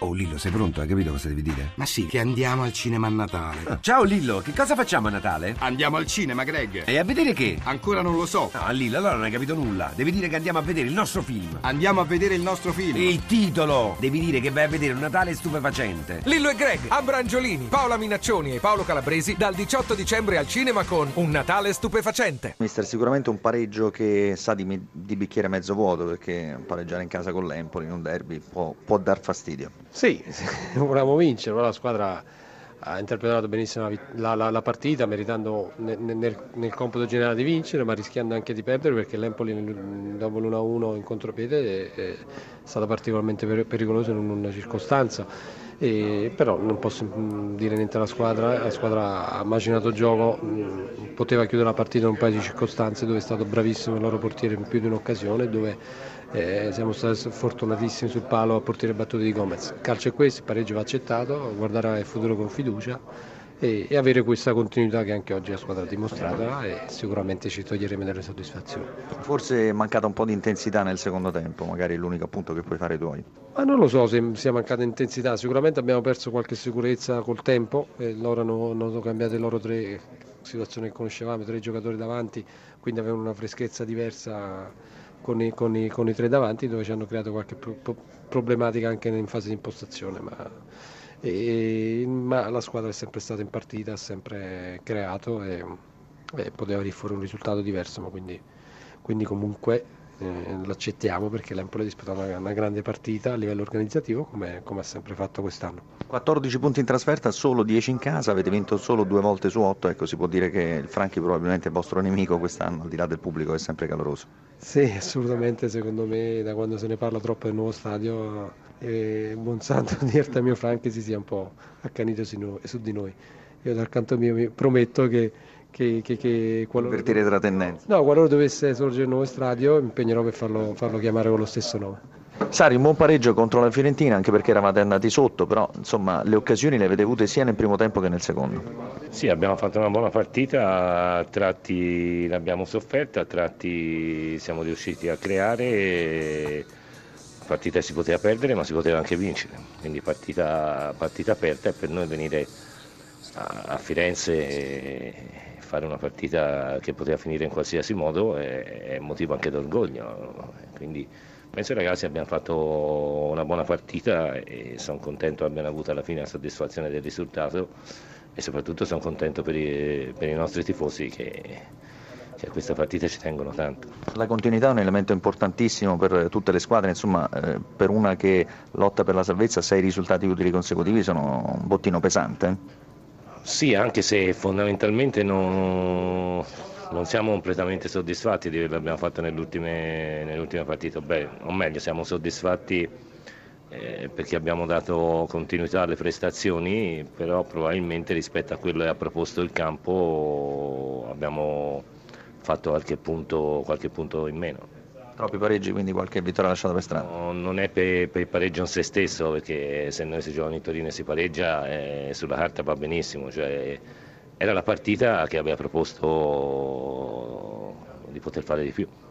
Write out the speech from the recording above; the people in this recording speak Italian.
Oh Lillo, sei pronto? Hai capito cosa devi dire? Ma sì, che andiamo al cinema a Natale. Ah, ciao Lillo, che cosa facciamo a Natale? Andiamo al cinema, Greg. E a vedere che? Ancora non lo so. No, Lillo, allora non hai capito nulla. Devi dire che andiamo a vedere il nostro film. Andiamo a vedere il nostro film. Il titolo! Devi dire che vai a vedere un Natale stupefacente. Lillo e Greg, Abrangiolini, Paola Minaccioni e Paolo Calabresi dal 18 dicembre al cinema con Un Natale stupefacente. Mister, sicuramente un pareggio che sa di, me- di bicchiere mezzo vuoto perché pareggiare in casa con l'Empoli in un derby può, può dar fastidio. Sì, volevamo vincere, però la squadra ha interpretato benissimo la, la, la partita, meritando nel, nel, nel, computo generale di vincere, ma rischiando anche di perdere perché l'Empoli dopo l'1-1 in contropiede è, è stata particolarmente pericolosa in una circostanza. E, però non posso dire niente alla squadra, la squadra ha macinato gioco, poteva chiudere la partita in un paio di circostanze dove è stato bravissimo il loro portiere in più di un'occasione, dove eh, siamo stati fortunatissimi sul palo a portiere battute di Gomez. Calcio è questo, il pareggio va accettato, guardare il futuro con fiducia e, e, avere questa continuità che anche oggi la squadra ha dimostrato e sicuramente ci toglieremo delle soddisfazioni. Forse è mancata un po' di intensità nel secondo tempo, magari è l'unico appunto che puoi fare tu. Ma non lo so se sia mancata intensità, sicuramente abbiamo perso qualche sicurezza col tempo, e loro hanno, hanno cambiato le loro tre situazioni che conoscevamo, tre giocatori davanti, quindi avevano una freschezza diversa con i, con, i, con i, tre davanti dove ci hanno creato qualche pro, problematica anche in fase di impostazione. Ma, e, ma, la squadra è sempre stata in partita, ha sempre creato e, e poteva fuori un risultato diverso, ma quindi, quindi comunque eh, l'accettiamo perché l'Empoli ha disputato una, una, grande partita a livello organizzativo come, come, ha sempre fatto quest'anno. 14 punti in trasferta, solo 10 in casa, avete vinto solo due volte su 8, ecco si può dire che il Franchi probabilmente è il vostro nemico quest'anno, al di là del pubblico è sempre caloroso. Sì, assolutamente, secondo me da quando se ne parla troppo del nuovo stadio è buon santo di Artemio Franchi si sia un po' accanito su di noi. Io dal canto mio mi prometto che che, che, che qualora, invertire la tendenza. No, qualora dovesse sorgere il nuovo stadio, mi impegnerò per farlo, farlo chiamare con lo stesso nome. Sari, un buon pareggio contro la Fiorentina, anche perché eravate andati sotto, però insomma le occasioni le avete avute sia nel primo tempo che nel secondo. Sì, abbiamo fatto una buona partita, a tratti l'abbiamo sofferta, a tratti siamo riusciti a creare. La partita si poteva perdere, ma si poteva anche vincere. Quindi partita, partita aperta e per noi venire a, a Firenze fare una partita che poteva finire in qualsiasi modo è, è motivo anche d'orgoglio. Quindi penso ai ragazzi abbiamo fatto una buona partita e sono contento abbiano avuto alla fine la soddisfazione del risultato e soprattutto sono contento per i, per i nostri tifosi che, che, a questa partita ci tengono tanto. La continuità è un elemento importantissimo per tutte le squadre, insomma eh, per una che lotta per la salvezza sei risultati utili consecutivi sono un bottino pesante. Sì, anche se fondamentalmente non, non siamo completamente soddisfatti di quello che abbiamo fatto nell'ultima, nell'ultima partita, Beh, o meglio siamo soddisfatti eh, perché abbiamo dato continuità alle prestazioni, però probabilmente rispetto a quello che ha proposto il campo abbiamo fatto qualche punto, qualche punto in meno. Troppi pareggi, quindi qualche vittoria lasciata per strada? No, non è per, per, il pareggio in se stesso, perché se noi si gioca in Torino e si pareggia, eh, sulla carta va benissimo. Cioè, era la partita che aveva proposto di poter fare di più.